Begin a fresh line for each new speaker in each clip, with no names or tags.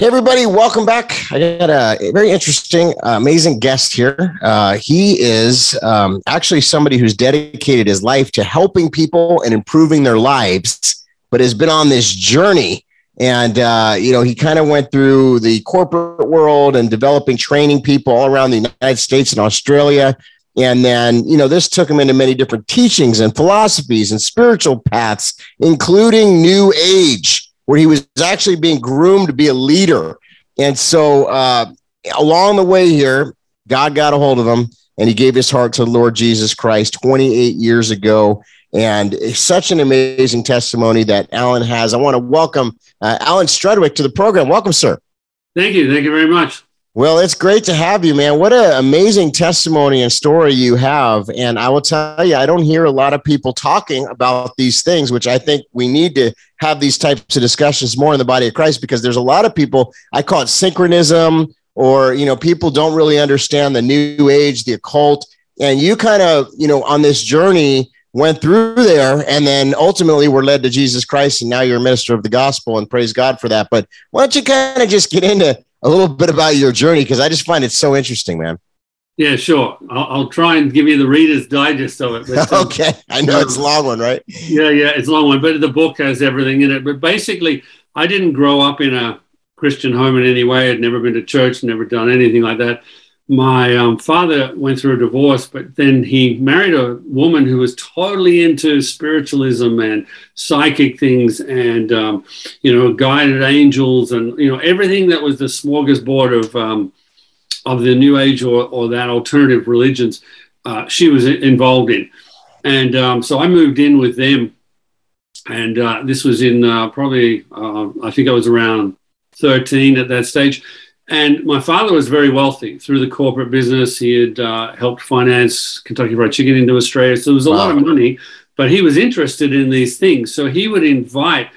Hey, everybody, welcome back. I got a very interesting, uh, amazing guest here. Uh, he is um, actually somebody who's dedicated his life to helping people and improving their lives, but has been on this journey. And, uh, you know, he kind of went through the corporate world and developing training people all around the United States and Australia. And then, you know, this took him into many different teachings and philosophies and spiritual paths, including New Age where he was actually being groomed to be a leader. And so uh, along the way here, God got a hold of him and he gave his heart to the Lord Jesus Christ 28 years ago. And such an amazing testimony that Alan has. I want to welcome uh, Alan Strudwick to the program. Welcome, sir.
Thank you. Thank you very much.
Well, it's great to have you, man. What an amazing testimony and story you have. And I will tell you, I don't hear a lot of people talking about these things, which I think we need to have these types of discussions more in the body of Christ because there's a lot of people, I call it synchronism, or, you know, people don't really understand the new age, the occult. And you kind of, you know, on this journey, went through there and then ultimately were led to Jesus Christ and now you're a minister of the gospel and praise God for that. But why don't you kind of just get into a little bit about your journey because I just find it so interesting, man.
Yeah, sure. I'll, I'll, try and give you the Reader's Digest of it.
But, um, okay, I know it's a long one, right?
Yeah, yeah, it's a long one, but the book has everything in it. But basically, I didn't grow up in a Christian home in any way. I'd never been to church, never done anything like that. My um, father went through a divorce, but then he married a woman who was totally into spiritualism and psychic things and, um, you know, guided angels and, you know, everything that was the smorgasbord of, um, of the New Age or, or that alternative religions, uh, she was involved in. And um, so I moved in with them. And uh, this was in uh, probably, uh, I think I was around 13 at that stage. And my father was very wealthy through the corporate business. He had uh, helped finance Kentucky Fried Chicken into Australia. So there was a wow. lot of money, but he was interested in these things. So he would invite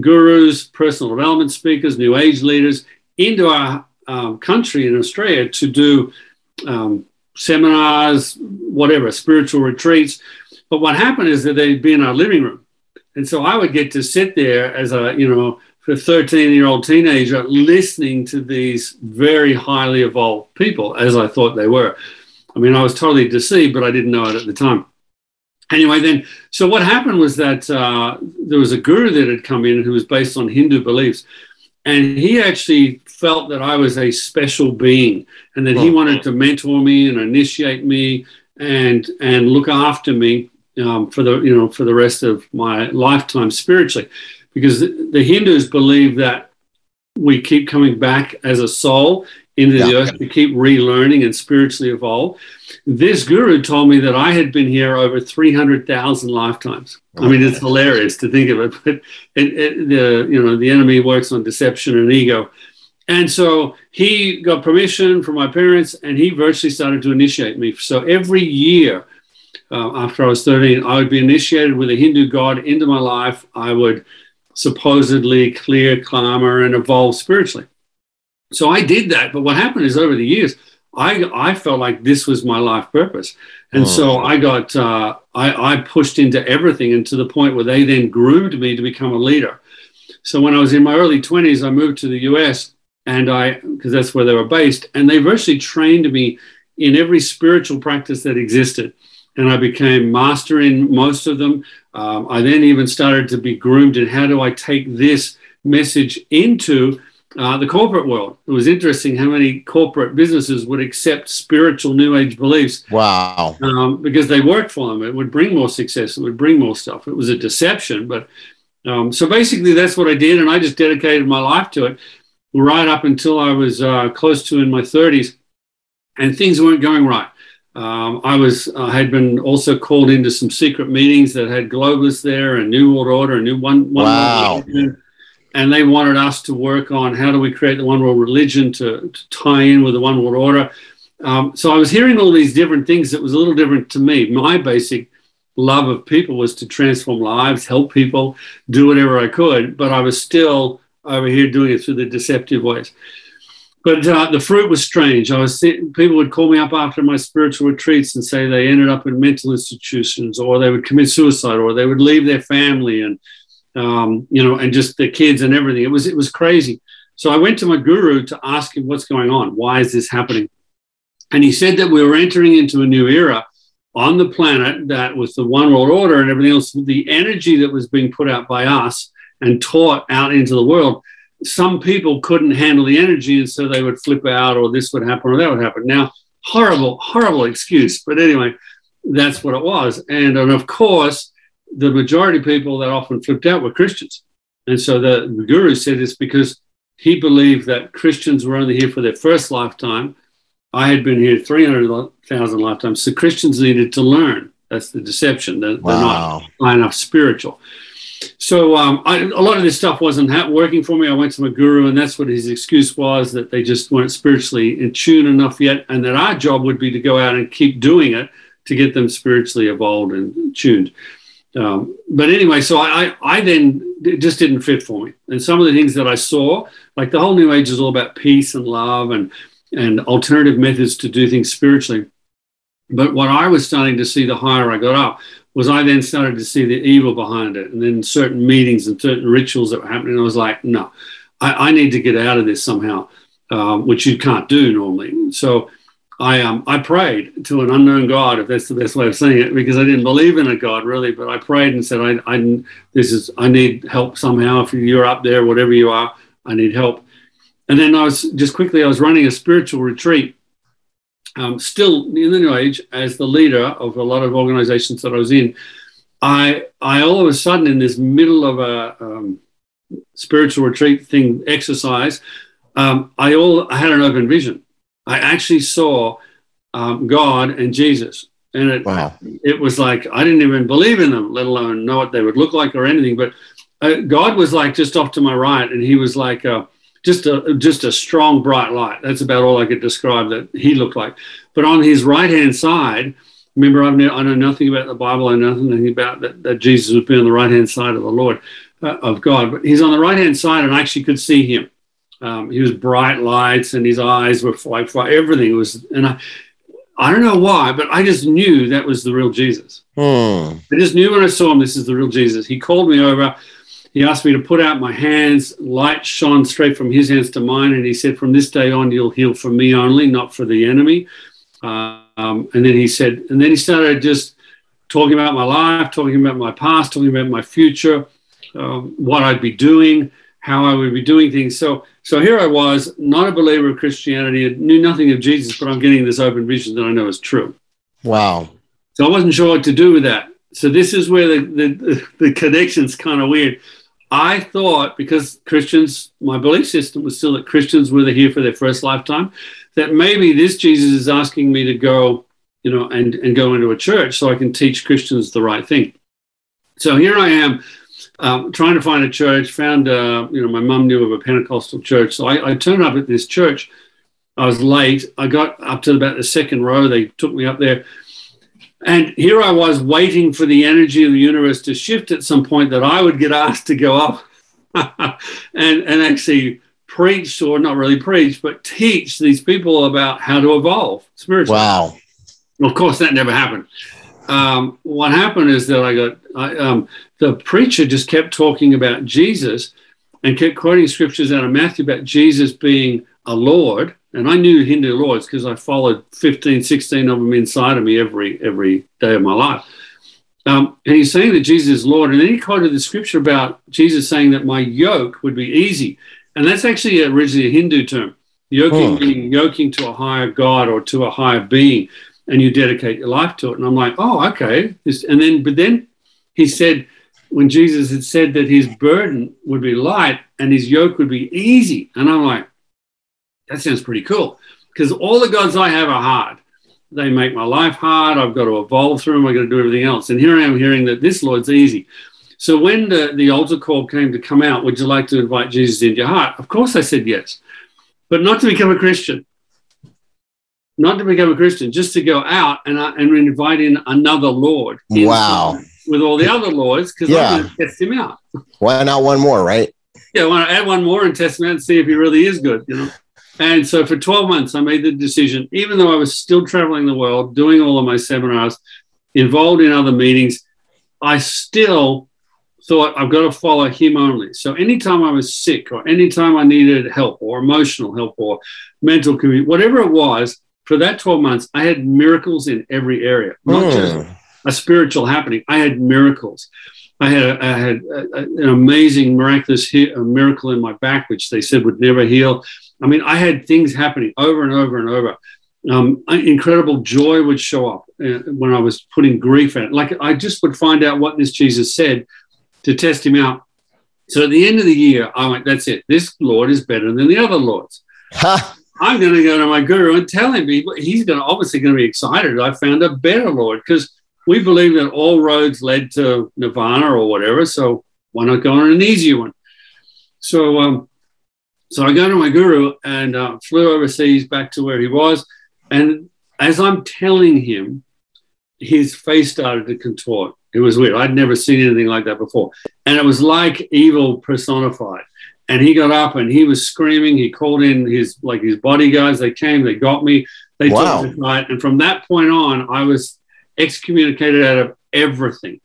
gurus, personal development speakers, new age leaders into our um, country in Australia to do um, seminars, whatever, spiritual retreats. But what happened is that they'd be in our living room. And so I would get to sit there as a, you know, a 13 year old teenager listening to these very highly evolved people as I thought they were. I mean, I was totally deceived, but I didn't know it at the time. Anyway, then, so what happened was that uh, there was a guru that had come in who was based on Hindu beliefs. And he actually felt that I was a special being and that he wanted to mentor me and initiate me and, and look after me um, for the, you know, for the rest of my lifetime spiritually because the Hindus believe that we keep coming back as a soul into yeah. the earth to keep relearning and spiritually evolve. This guru told me that I had been here over 300,000 lifetimes. Okay. I mean, it's hilarious to think of it, but it, it, the, you know, the enemy works on deception and ego. And so he got permission from my parents and he virtually started to initiate me. So every year uh, after I was 13, I would be initiated with a Hindu god into my life. I would supposedly clear, karma, and evolve spiritually. So I did that. But what happened is over the years, I, I felt like this was my life purpose. And oh. so I got, uh, I, I pushed into everything and to the point where they then groomed me to become a leader. So when I was in my early 20s, I moved to the US and I, because that's where they were based, and they virtually trained me in every spiritual practice that existed and I became master in most of them. Um, I then even started to be groomed in how do I take this message into uh, the corporate world. It was interesting how many corporate businesses would accept spiritual New Age beliefs.
Wow.
Um, because they worked for them. It would bring more success, it would bring more stuff. It was a deception. But um, so basically, that's what I did. And I just dedicated my life to it right up until I was uh, close to in my 30s. And things weren't going right. Um, I was uh, had been also called into some secret meetings that had globalists there and New World Order and New One, one
wow.
World and they wanted us to work on how do we create the One World Religion to, to tie in with the One World Order. Um, so I was hearing all these different things that was a little different to me. My basic love of people was to transform lives, help people, do whatever I could, but I was still over here doing it through the deceptive ways. But uh, the fruit was strange. I was people would call me up after my spiritual retreats and say they ended up in mental institutions, or they would commit suicide, or they would leave their family, and um, you know, and just their kids and everything. It was it was crazy. So I went to my guru to ask him what's going on. Why is this happening? And he said that we were entering into a new era on the planet that with the one world order and everything else, the energy that was being put out by us and taught out into the world, some people couldn't handle the energy. And so they would flip out or this would happen or that would happen. Now, horrible, horrible excuse. But anyway, that's what it was. And, and of course, the majority of people that often flipped out were Christians. And so the, the guru said it's because he believed that Christians were only here for their first lifetime. I had been here 300,000 lifetimes. So Christians needed to learn. That's the deception. They're, wow. they're not high enough spiritual. So um, I, a lot of this stuff wasn't ha- working for me. I went to my guru, and that's what his excuse was that they just weren't spiritually in tune enough yet, and that our job would be to go out and keep doing it to get them spiritually evolved and tuned. Um, but anyway, so I, I, I then it just didn't fit for me. And some of the things that I saw, like the whole New Age is all about peace and love and and alternative methods to do things spiritually. But what I was starting to see the higher I got up was I then started to see the evil behind it. And then certain meetings and certain rituals that were happening, I was like, no, I, I need to get out of this somehow, um, which you can't do normally. So I um I prayed to an unknown God, if that's the best way of saying it, because I didn't believe in a God really, but I prayed and said, I, I this is I need help somehow. If you're up there, whatever you are, I need help. And then I was just quickly I was running a spiritual retreat, um, still in the New Age as the leader of a lot of organizations that I was in. I I all of a sudden in this middle of a um, spiritual retreat thing exercise, um, I all I had an open vision I actually saw um, God and Jesus. And it, wow. it was like, I didn't even believe in them, let alone know what they would look like or anything. But uh, God was like just off to my right, and he was like uh, just a just a strong bright light. That's about all I could describe that he looked like. But on his right hand side, remember I've I know nothing about the Bible. I know nothing about that, that Jesus would be on the right hand side of the Lord uh, of God. But he's on the right hand side, and I actually could see him. Um, he was bright lights, and his eyes were like everything was. And I, I don't know why, but I just knew that was the real Jesus. Hmm. I just knew when I saw him, this is the real Jesus. He called me over. He asked me to put out my hands. Light shone straight from his hands to mine, and he said, "From this day on, you'll heal for me only, not for the enemy." Um, and then he said, and then he started just talking about my life, talking about my past, talking about my future, um, what I'd be doing, how I would be doing things. So so here I was, not a believer of Christianity, knew nothing of Jesus, but I'm getting this open vision that I know is true.
Wow.
So I wasn't sure what to do with that. So this is where the, the, the connection's kind of weird. I thought because Christians, my belief system was still that Christians were here for their first lifetime, that maybe this Jesus is asking me to go, you know, and, and go into a church so I can teach Christians the right thing. So here I am um, trying to find a church, found, uh, you know, my mum knew of a Pentecostal church. So I, I, turned up at this church. I was late. I got up to about the second row. They took me up there. And here I was waiting for the energy of the universe to shift at some point that I would get asked to go up and, and actually preach, or not really preach, but teach these people about how to evolve spiritually.
Wow.
Of course, that never happened. Um, what happened is that I got I, um, the preacher just kept talking about Jesus and kept quoting scriptures out of Matthew about Jesus being a Lord. And I knew Hindu lords because I followed 15, 16 of them inside of me every every day of my life. Um, and he's saying that Jesus is Lord. And then he quoted the scripture about Jesus saying that my yoke would be easy. And that's actually originally a Hindu term. Yoking oh. meaning yoking to a higher God or to a higher being, and you dedicate your life to it. And I'm like, oh, okay. and then, but then he said, when Jesus had said that his burden would be light and his yoke would be easy. And I'm like, that sounds pretty cool. Because all the gods I have are hard. They make my life hard. I've got to evolve through them. I've got to do everything else. And here I am hearing that this Lord's easy. So when the, the altar call came to come out, would you like to invite Jesus into your heart? Of course I said yes, but not to become a Christian. Not to become a Christian, just to go out and, uh, and invite in another Lord.
Wow
with all the other lords because yeah. I'm going to test him out.
Why not one more, right?
Yeah, I want to add one more and test him out and see if he really is good, you know. And so for 12 months, I made the decision, even though I was still traveling the world, doing all of my seminars, involved in other meetings, I still thought I've got to follow him only. So anytime I was sick or anytime I needed help or emotional help or mental community, whatever it was, for that 12 months, I had miracles in every area, not mm. just a spiritual happening. I had miracles. I had, a, I had a, a, an amazing, miraculous he- miracle in my back, which they said would never heal. I mean, I had things happening over and over and over. Um, incredible joy would show up uh, when I was putting grief at it. Like I just would find out what this Jesus said to test him out. So at the end of the year, I went, that's it. This Lord is better than the other Lords. I'm going to go to my guru and tell him he's going to obviously going to be excited. I found a better Lord because we believe that all roads led to nirvana or whatever. So why not go on an easier one? So, um, so I go to my guru and uh, flew overseas back to where he was. And as I'm telling him, his face started to contort. It was weird. I'd never seen anything like that before. And it was like evil personified. And he got up and he was screaming. He called in his like his bodyguards. They came, they got me, they wow. took me to And from that point on, I was excommunicated out of everything.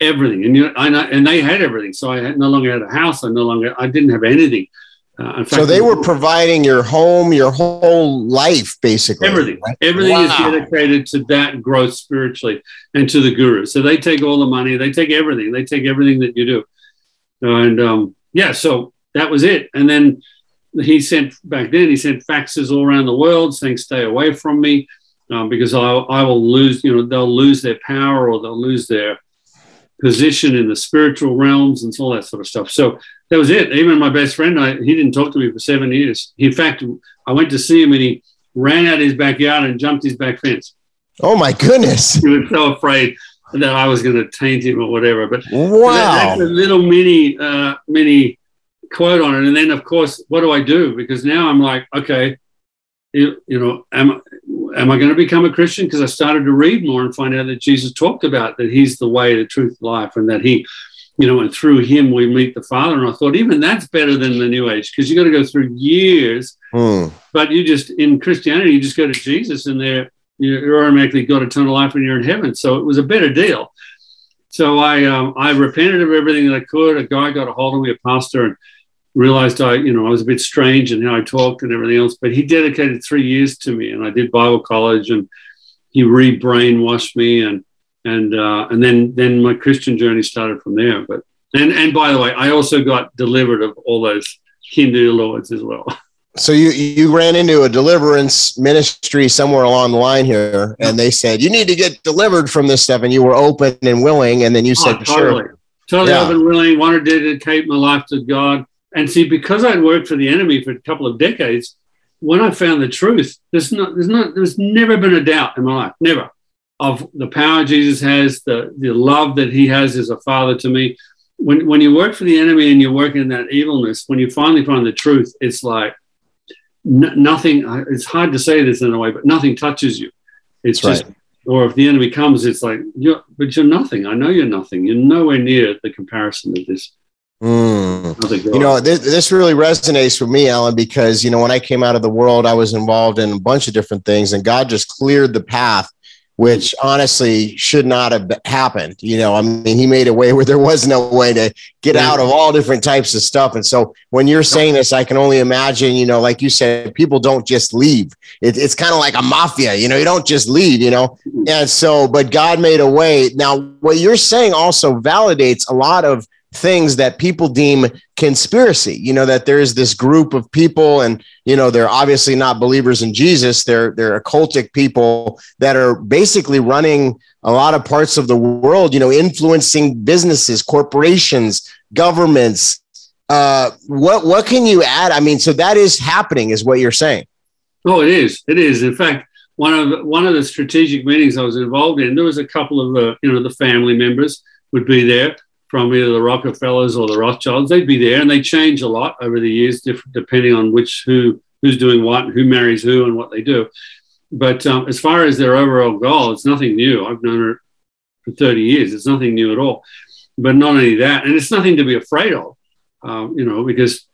Everything. And you know, I know, and they had everything. So I had, no longer had a house. I no longer I didn't have anything.
Uh, fact, so they were providing your home, your whole life, basically.
Everything, right? everything wow. is dedicated to that growth spiritually and to the guru. So they take all the money, they take everything, they take everything that you do, and um, yeah. So that was it. And then he sent back then. He sent faxes all around the world saying, "Stay away from me, um, because I, I will lose. You know, they'll lose their power or they'll lose their position in the spiritual realms and all that sort of stuff." So that was it. Even my best friend, I, he didn't talk to me for seven years. In fact, I went to see him and he ran out of his backyard and jumped his back fence.
Oh my goodness!
He was so afraid that I was going to taint him or whatever. But
wow,
that, that's a little mini uh, mini quote on it. And then, of course, what do I do? Because now I'm like, okay, you, you know, am am I going to become a Christian? Because I started to read more and find out that Jesus talked about that He's the way, the truth, life, and that He you know, and through him we meet the Father. And I thought even that's better than the New Age because you got to go through years. Mm. But you just in Christianity, you just go to Jesus, and there you're automatically got eternal life, and you're in heaven. So it was a better deal. So I um, I repented of everything that I could. A guy got a hold of me, a pastor, and realized I you know I was a bit strange in how I talked and everything else. But he dedicated three years to me, and I did Bible college, and he re-brainwashed me and and uh, and then then my Christian journey started from there. But and and by the way, I also got delivered of all those Hindu lords as well.
So you you ran into a deliverance ministry somewhere along the line here, and they said you need to get delivered from this stuff, and you were open and willing, and then you said, oh,
totally,
sure.
totally yeah. open, willing, wanted to dedicate my life to God. And see, because I'd worked for the enemy for a couple of decades, when I found the truth, there's not, there's not, there's never been a doubt in my life, never of the power Jesus has, the, the love that he has as a father to me. When, when you work for the enemy and you work in that evilness, when you finally find the truth, it's like n- nothing, it's hard to say this in a way, but nothing touches you. It's That's just, right. or if the enemy comes, it's like, you're, but you're nothing. I know you're nothing. You're nowhere near the comparison of this.
Mm. You know, this, this really resonates with me, Alan, because, you know, when I came out of the world, I was involved in a bunch of different things and God just cleared the path which honestly should not have happened. You know, I mean, he made a way where there was no way to get out of all different types of stuff. And so when you're saying this, I can only imagine, you know, like you said, people don't just leave. It, it's kind of like a mafia, you know, you don't just leave, you know. Mm-hmm. And so, but God made a way. Now, what you're saying also validates a lot of things that people deem conspiracy. You know that there's this group of people and you know they're obviously not believers in jesus. They're they're occultic people that are basically running a lot of parts of the world you know influencing businesses corporations governments. Uh what what can you add? I mean so that is happening is what you're saying.
Oh it is. It is. In fact one of one of the strategic meetings i was involved in there was a couple of uh, you know the family members would be there from either the Rockefellers or the Rothschilds. They'd be there, and they change a lot over the years, different, depending on which who who's doing what, who marries who, and what they do. But um, as far as their overall goal, it's nothing new. I've known her for 30 years. It's nothing new at all. But not only that, and it's nothing to be afraid of, um, you know, because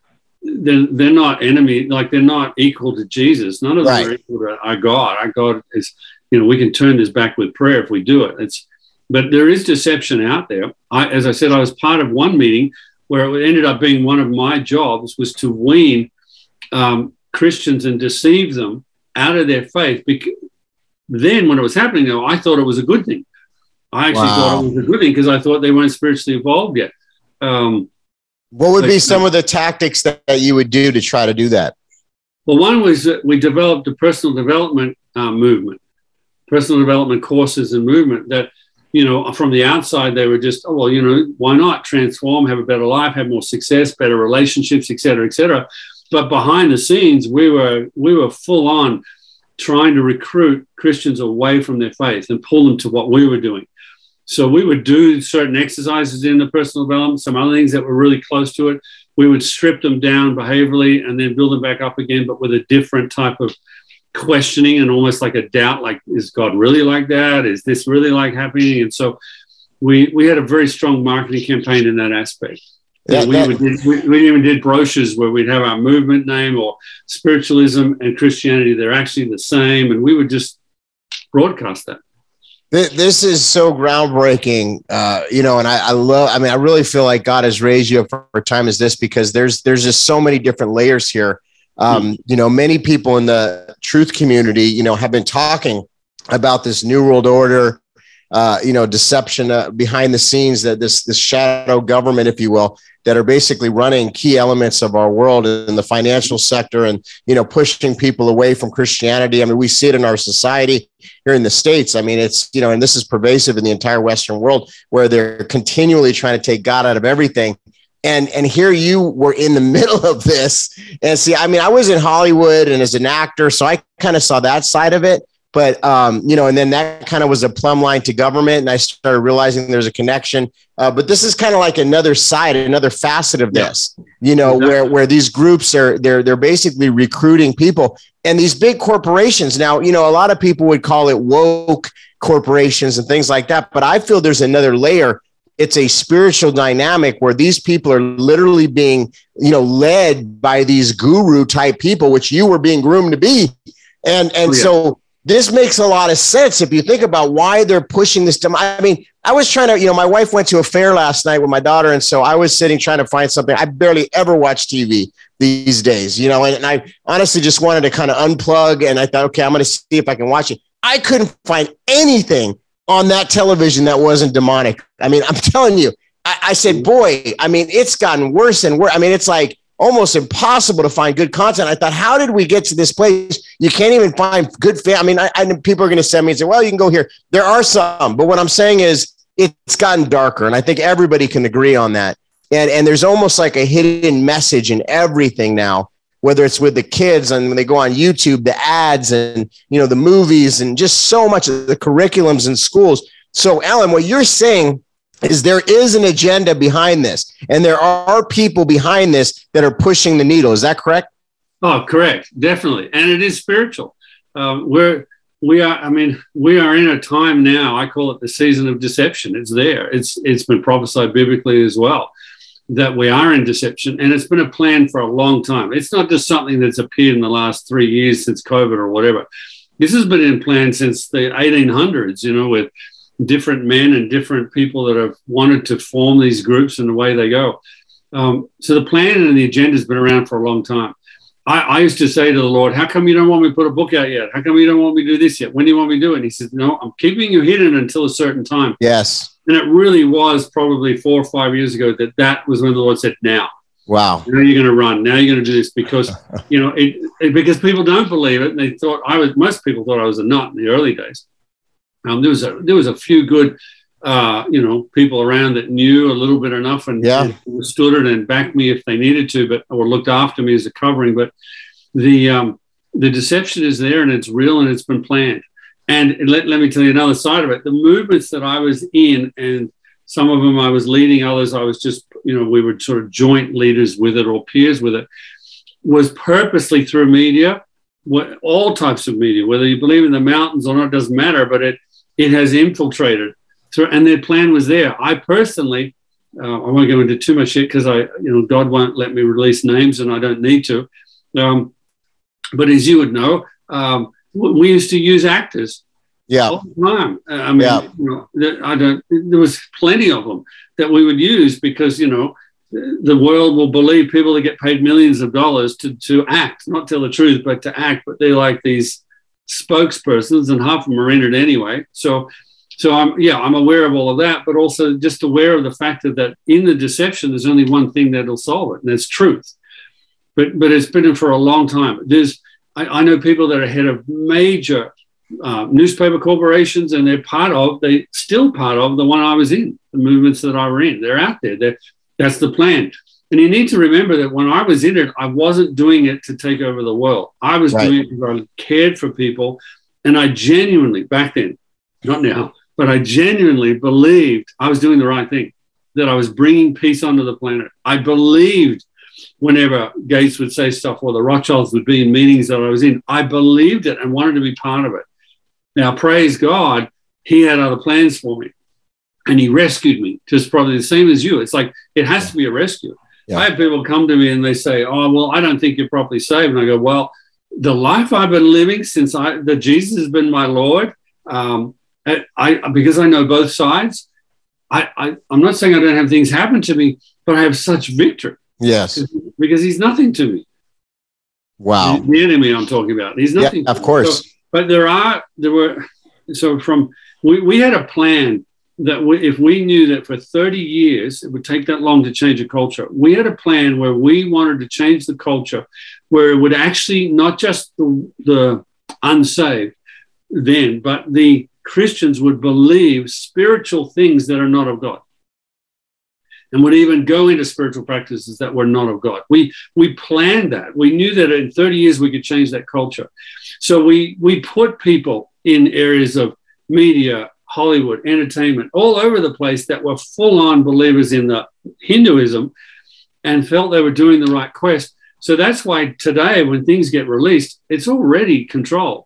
they're, they're not enemy, like they're not equal to Jesus. None of them are equal to our God. Our God is, you know, we can turn this back with prayer if we do it. It's But there is deception out there. I, as I said, I was part of one meeting where it ended up being one of my jobs was to wean um, Christians and deceive them out of their faith. Because then, when it was happening, though, I thought it was a good thing. I actually wow. thought it was a good thing because I thought they weren't spiritually evolved yet. Um,
what would like, be some of the tactics that, that, you would do to try to do that?
Well, one was that we developed a personal development uh, movement, personal development courses and movement that, you know, from the outside, they were just, oh, well, you know, why not transform, have a better life, have more success, better relationships, et cetera, et cetera. But behind the scenes, we were we were full on trying to recruit Christians away from their faith and pull them to what we were doing. So we would do certain exercises in the personal development, some other things that were really close to it. We would strip them down behaviorally and then build them back up again, but with a different type of questioning and almost like a doubt like, is God really like that? Is this really like happening? And so we, we had a very strong marketing campaign in that aspect. Yeah, we, that, did, we, we, even did brochures where we'd have our movement name or spiritualism and Christianity. They're actually the same. And we would just broadcast that.
This is so groundbreaking, uh, you know, and I, I, love. I mean, I really feel like God has raised you up for a time as this because there's there's just so many different layers here. Um, mm You know, many people in the truth community, you know, have been talking about this new world order, uh, you know, deception uh, behind the scenes, that this this shadow government, if you will, that are basically running key elements of our world in the financial sector, and you know, pushing people away from Christianity. I mean, we see it in our society here in the states. I mean, it's you know, and this is pervasive in the entire Western world, where they're continually trying to take God out of everything. And and here you were in the middle of this, and see, I mean, I was in Hollywood and as an actor, so I kind of saw that side of it but um, you know, and then that kind of was a plumb line to government, and I started realizing there's a connection. Uh, but this is kind of like another side, another facet of this, yeah. you know, exactly. where where these groups are they're they're basically recruiting people, and these big corporations. Now, you know, a lot of people would call it woke corporations and things like that, but I feel there's another layer. It's a spiritual dynamic where these people are literally being, you know, led by these guru type people, which you were being groomed to be, and and oh, yeah. so this makes a lot of sense if you think about why they're pushing this to I mean, I was trying to, you know, my wife went to a fair last night with my daughter, and so I was sitting trying to find something. I barely ever watch TV these days, you know, and, and I honestly just wanted to kind of unplug and I thought, okay, I'm gonna see if I can watch it. I couldn't find anything on that television that wasn't demonic. I mean, I'm telling you, I, I said, mm. boy, I mean, it's gotten worse and worse. I mean, it's like almost impossible to find good content. I thought, how did we get to this place? You can't even find good. Fa- I mean, I, I people are going to send me and say, well, you can go here. There are some, but what I'm saying is it's gotten darker. And I think everybody can agree on that. And, and there's almost like a hidden message in everything now, whether it's with the kids and when they go on YouTube, the ads and, you know, the movies and just so much of the curriculums in schools. So Alan, what you're saying is there is an agenda behind this and there are people behind this that are pushing the needle. Is that correct?
Oh correct. Definitely. And it is spiritual. Um, we're we are i mean we are in a time now i call it the season of deception. It's there. It's it's been prophesied biblically as well that we are in deception and it's been a plan for a long time it's not just something that's appeared in the last three years since covid or whatever this has been in plan since the 1800s you know with different men and different people that have wanted to form these groups and the way they go. Um, so the plan and the agenda has been around for a long time. I, I, used to say to the Lord, How come you don't want me to put a book out yet? How come you don't want me to do this yet? When do you want me to do it? And he says, No, I'm keeping you hidden until a certain time.
Yes.
And it really was probably four or five years ago that that was when the Lord said, Now.
Wow.
Now you're going to run. Now you're going to do this because, you know, it, it, because people don't believe it. And they thought I was, most people thought I was a nut in the early days. Um, there was a there was a few good, uh, you know, people around that knew a little bit enough and,
yeah.
and stood it and backed me if they needed to, but or looked after me as a covering. But the um, the deception is there and it's real and it's been planned. And let, let me tell you another side of it. The movements that I was in, and some of them I was leading, others I was just, you know, we were sort of joint leaders with it or peers with it, was purposely through media, what, all types of media, whether you believe in the mountains or not, doesn't matter, but it it has infiltrated. So, and their plan was there. I personally, uh, I won't go into too much shit because I, you know, God won't let me release names and I don't need to. Um, but as you would know, um, we used to use actors
Yeah.
All the time. I mean,
Yeah.
you know, I don't. There was plenty of them that we would use because you know the world will believe people that get paid millions of dollars to to act, not tell the truth, but to act. But they're like these spokespersons, and half of them are in it anyway. So. So I'm yeah I'm aware of all of that, but also just aware of the fact that, that in the deception there's only one thing that'll solve it, and that's truth. But but it's been for a long time. There's I, I know people that are head of major uh, newspaper corporations, and they're part of they still part of the one I was in, the movements that I were in. They're out there. They're, that's the plan. And you need to remember that when I was in it, I wasn't doing it to take over the world. I was
Right.
doing it because I cared for people, and I genuinely back then, not now, but I genuinely believed I was doing the right thing. That I was bringing peace onto the planet. I believed whenever Gates would say stuff or the Rothschilds would be in meetings that I was in, I believed it and wanted to be part of it. Now, praise God, He had other plans for me and He rescued me, just probably the same as you. It's like it has to be a rescue.
Yeah.
I have people come to me and they say, Oh, well, I don't think you're properly saved. And I go, Well, the life I've been living since I that Jesus has been my Lord, um, I, I because I know both sides. I, I I'm not saying I don't have things happen to me, but I have such victory
Yes.
because he's nothing to me.
Wow.
The enemy I'm talking about. He's
Yeah,
nothing. to
of course.
So- but there are there were so from we, we had a plan that we, if we knew that for 30 years it would take that long to change a culture, we had a plan where we wanted to change the culture where it would actually not just the, the unsaved then, but the Christians would believe spiritual things that are not of God. And would even go into spiritual practices that were not of God. We we planned that. We knew that in 30 years we could change that culture. So we we put people in areas of media, Hollywood, entertainment, all over the place that were full on believers in the Hinduism and felt they were doing the right quest. So that's why today, when things get released, it's already controlled.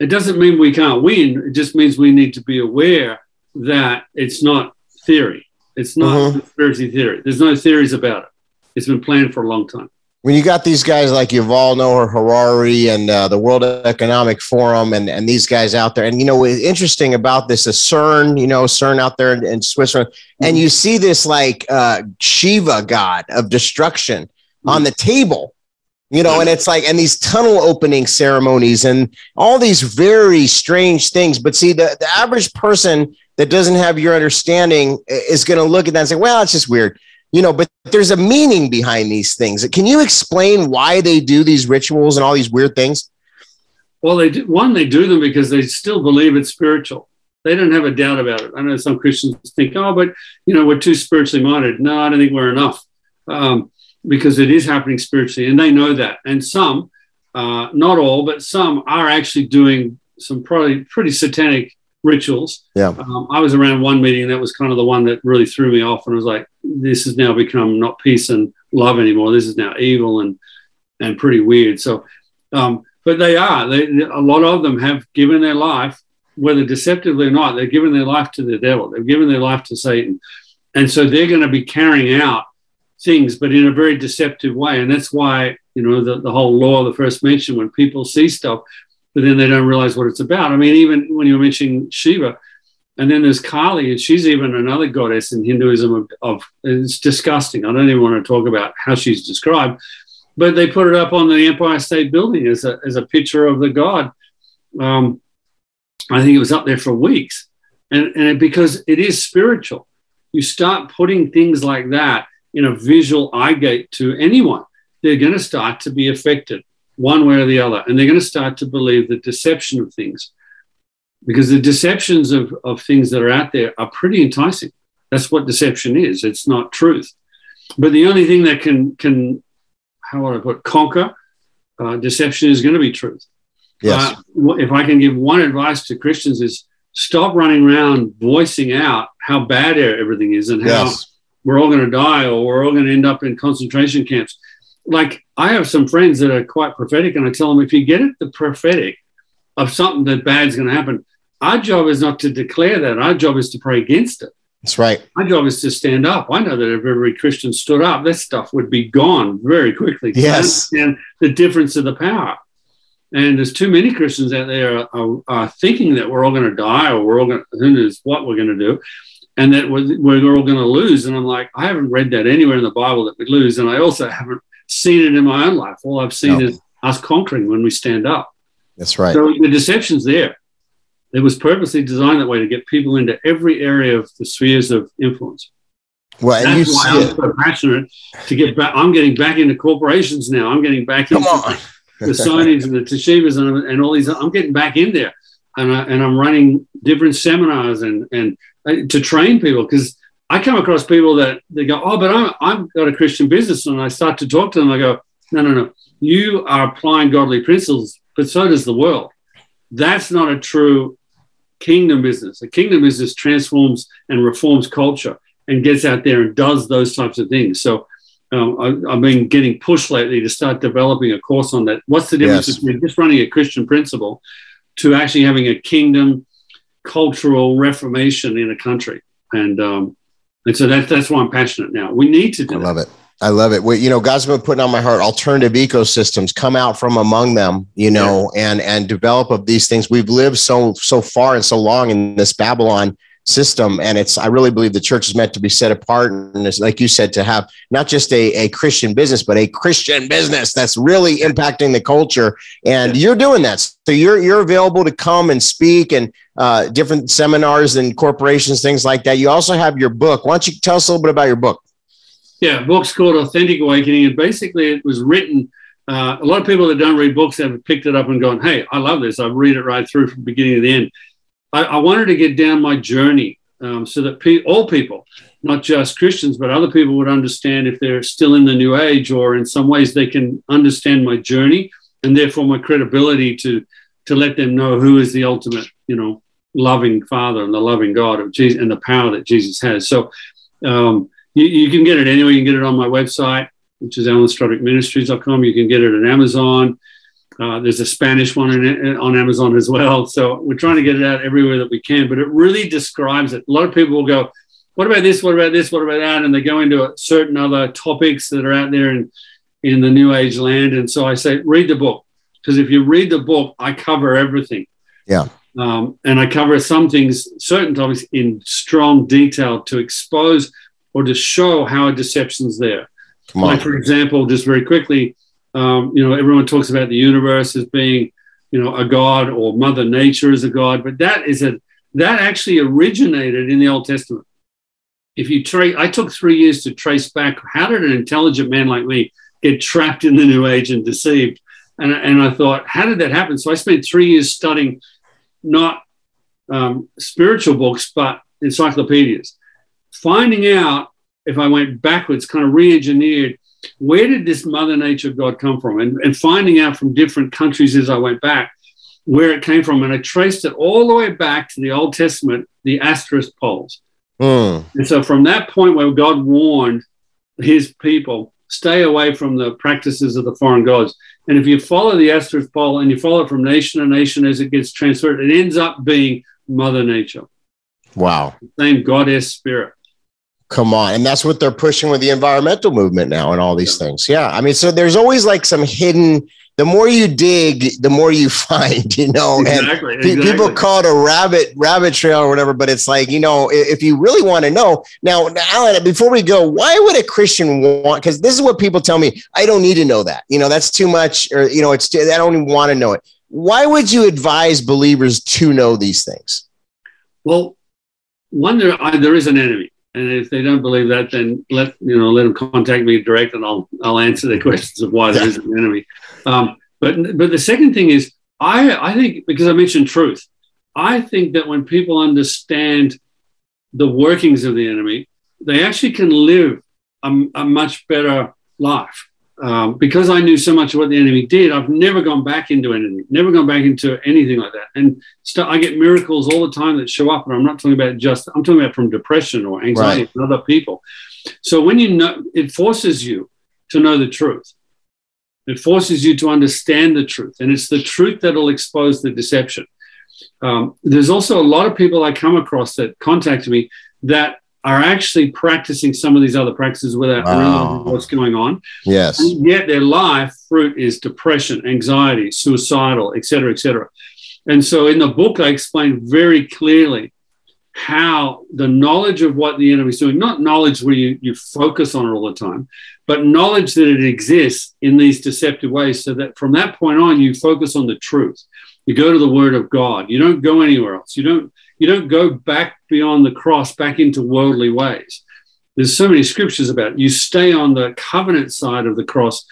It doesn't mean we can't win. It just means we need to be aware that it's not theory. It's not
Mhm.
conspiracy theory. There's no theories about it. It's been planned for a long time.
when you got these guys like Yuval Noah Harari and uh, the World Economic Forum and, and these guys out there, and you know, what's interesting about this is CERN, you know, CERN out there in, in Switzerland, and you see this like uh, Shiva god of destruction on the table, you know, and it's like, and these tunnel opening ceremonies and all these very strange things. But see, the, the average person that doesn't have your understanding is going to look at that and say, well, it's just weird you know but there's a meaning behind these things can you explain why they do these rituals and all these weird things
Well, they do, one they do them because they still believe it's spiritual. They don't have a doubt about it. I know some Christians think, oh, but you know, we're too spiritually minded. No, I don't think we're enough um, because it is happening spiritually, and they know that. And some, uh, not all, but some are actually doing some probably pretty satanic rituals.
Yeah.
Um, I was around one meeting that was kind of the one that really threw me off, and I was like, this has now become not peace and love anymore. This is now evil and and pretty weird. So. Um, but they are. They, a lot of them have given their life, whether deceptively or not, they've given their life to the devil. They've given their life to Satan. And so they're going to be carrying out things, but in a very deceptive way. And that's why, you know, the, the whole law of the first mention, when people see stuff, but then they don't realize what it's about. I mean, even when you're mentioning Shiva, and then there's Kali, and she's even another goddess in Hinduism of, of it's disgusting. I don't even want to talk about how she's described, but they put it up on the Empire State Building as a, as a picture of the god. Um, I think it was up there for weeks. And, and it, because it is spiritual, you start putting things like that in a visual eye gate to anyone, they're going to start to be affected one way or the other. And they're going to start to believe the deception of things because the deceptions of, of things that are out there are pretty enticing. That's what deception is. It's not truth. But the only thing that can, can how would I put, conquer uh, deception is going to be truth.
yes
Uh, if I can give one advice to Christians is stop running around voicing out how bad everything is and how
yes
we're all going to die or we're all going to end up in concentration camps. Like I have some friends that are quite prophetic, and I tell them if you get at the prophetic of something that bad's going to happen, our job is not to declare that. Our job is to pray against it.
that's right
My job is to stand up. I know that if every Christian stood up, that stuff would be gone very quickly.
Yes.
understand the difference of the power. And there's too many Christians out there are, are, are thinking that we're all going to die or we're all going to, who knows what we're going to do and that we're, we're all going to lose. And I'm like, I haven't read that anywhere in the Bible that we lose. And I also haven't seen it in my own life. All I've seen no. is us conquering when we stand up.
That's right.
So the deception's there. It was purposely designed that way to get people into every area of the spheres of influence.
Well, and
That's
you
why
see
I'm
it.
so passionate to get back. I'm getting back into corporations now. I'm getting back
Come
into
on.
the Siemens and the Toshibas and, and all these. I'm getting back in there, and I, and I'm running different seminars and and uh, to train people because I come across people that they go, oh, but I'm I've got a Christian business, and I start to talk to them. I go, no, no, no, you are applying godly principles, but so does the world. That's not a true kingdom business. A kingdom business transforms and reforms culture and gets out there and does those types of things. So um, I, have been getting pushed lately to start developing a course on that. What's the difference
Yes.
between just running a Christian principle to actually having a kingdom cultural reformation in a country? And um, and so that's that's why I'm passionate now. We need to
I
do that.
love it. I love it. Well, you know, God's been putting on my heart alternative ecosystems come out from among them, you know, and and develop of these things. We've lived so so far and so long in this Babylon system, and it's I really believe the church is meant to be set apart, and it's like you said, to have not just a, a Christian business, but a Christian business that's really impacting the culture. And you're doing that, so you're you're available to come and speak and uh, different seminars and corporations, things like that. You also have your book. Why don't you tell us a little bit about your book?
Yeah, book's called Authentic Awakening, and basically it was written. Uh, a lot of people that don't read books have picked it up and gone, "Hey, I love this. I read it right through from beginning to the end." I, I wanted to get down my journey um, so that pe- all people, not just Christians, but other people would understand if they're still in the New Age or in some ways they can understand my journey and therefore my credibility to to let them know who is the ultimate, you know, loving Father and the loving God of Jesus and the power that Jesus has. So. Um, you, you can get it anywhere. You can get it on my website, which is alanstrudwickministries.com. You can get it on Amazon. Uh, there's a Spanish one in, on Amazon as well. So we're trying to get it out everywhere that we can. But it really describes it. A lot of people will go, "What about this? What about this? What about that?" And they go into certain other topics that are out there in in the New Age land. And so I say, read the book because if you read the book, I cover everything.
Yeah.
Um, and I cover some things, certain topics in strong detail to expose or to show how a deception's there.
Come on.
Like, for example, just very quickly, um, you know, everyone talks about the universe as being, you know, a god or Mother Nature as a god, but that is a that actually originated in the Old Testament. If you trace, I took three years to trace back how did an intelligent man like me get trapped in the New Age and deceived, and and I thought, how did that happen? So I spent three years studying not um, spiritual books, but encyclopedias finding out if I went backwards, kind of re-engineered, where did this Mother Nature God come from? And, and finding out from different countries as I went back where it came from. And I traced it all the way back to the Old Testament, the Asherah poles.
Mm.
And so from that point where God warned his people, stay away from the practices of the foreign gods. And if you follow the Asherah pole and you follow it from nation to nation as it gets transferred, it ends up being Mother Nature,
Wow.
same goddess spirit.
Come on. And that's what they're pushing with the environmental movement now and all these things. Yeah. I mean, so there's always like some hidden, the more you dig, the more you find, you know, and
Exactly.
pe-
exactly.
people call it a rabbit, rabbit trail or whatever, but it's like, you know, if you really want to know now, Alan, before we go, why would a Christian want, cause this is what people tell me, I don't need to know that, you know, that's too much or, you know, it's, too, I don't even want to know it. Why would you advise believers to know these things?
Well, one there I, there is an enemy, and if they don't believe that, then let you know let them contact me direct, and I'll I'll answer their questions of why there is an enemy. Um, but but the second thing is I I think because I mentioned truth, I think that when people understand the workings of the enemy, they actually can live a, a much better life. Um, because I knew so much of what the enemy did, I've never gone back into anything, never gone back into anything like that. And st- I get miracles all the time that show up, and I'm not talking about just, I'm talking about from depression or anxiety
Right.
from other people. So when you know, it forces you to know the truth. It forces you to understand the truth, and it's the truth that'll expose the deception. Um, there's also a lot of people I come across that contact me that are actually practicing some of these other practices without
Wow.
realizing what's going on.
Yes.
And yet their life fruit is depression, anxiety, suicidal, et cetera, et cetera. And so in the book, I explain very clearly how the knowledge of what the enemy is doing, not knowledge where you, you focus on it all the time, but knowledge that it exists in these deceptive ways, so that from that point on, you focus on the truth. You go to the word of God. You don't go anywhere else. You don't you don't go back beyond the cross, back into worldly ways. There's so many scriptures about it. You stay on the covenant side of the cross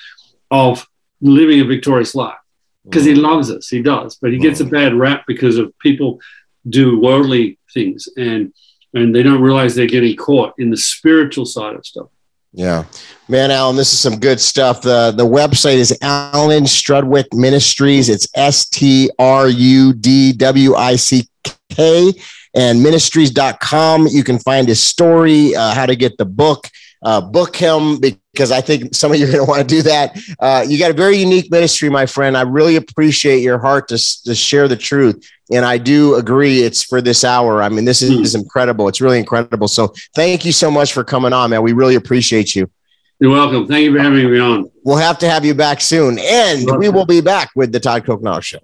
of living a victorious life because he mm. loves us. He does, but he gets a mm. bad rap because of people do worldly things and and they don't realize they're getting caught in the spiritual side of stuff.
Yeah. Man, Alan, this is some good stuff. The the website is Alan Strudwick Ministries. It's S T R U D W I C K and ministries.com. You can find his story, uh, how to get the book, uh, book him because I think some of you are going to want to do that. Uh, you got a very unique ministry, my friend. I really appreciate your heart to, to share the truth. And I do agree it's for this hour. I mean, this is, is incredible. It's really incredible. So thank you so much for coming on, man. We really appreciate you.
You're welcome. Thank you for having me on.
We'll have to have you back soon. And we will be back with the Todd Coconato Show.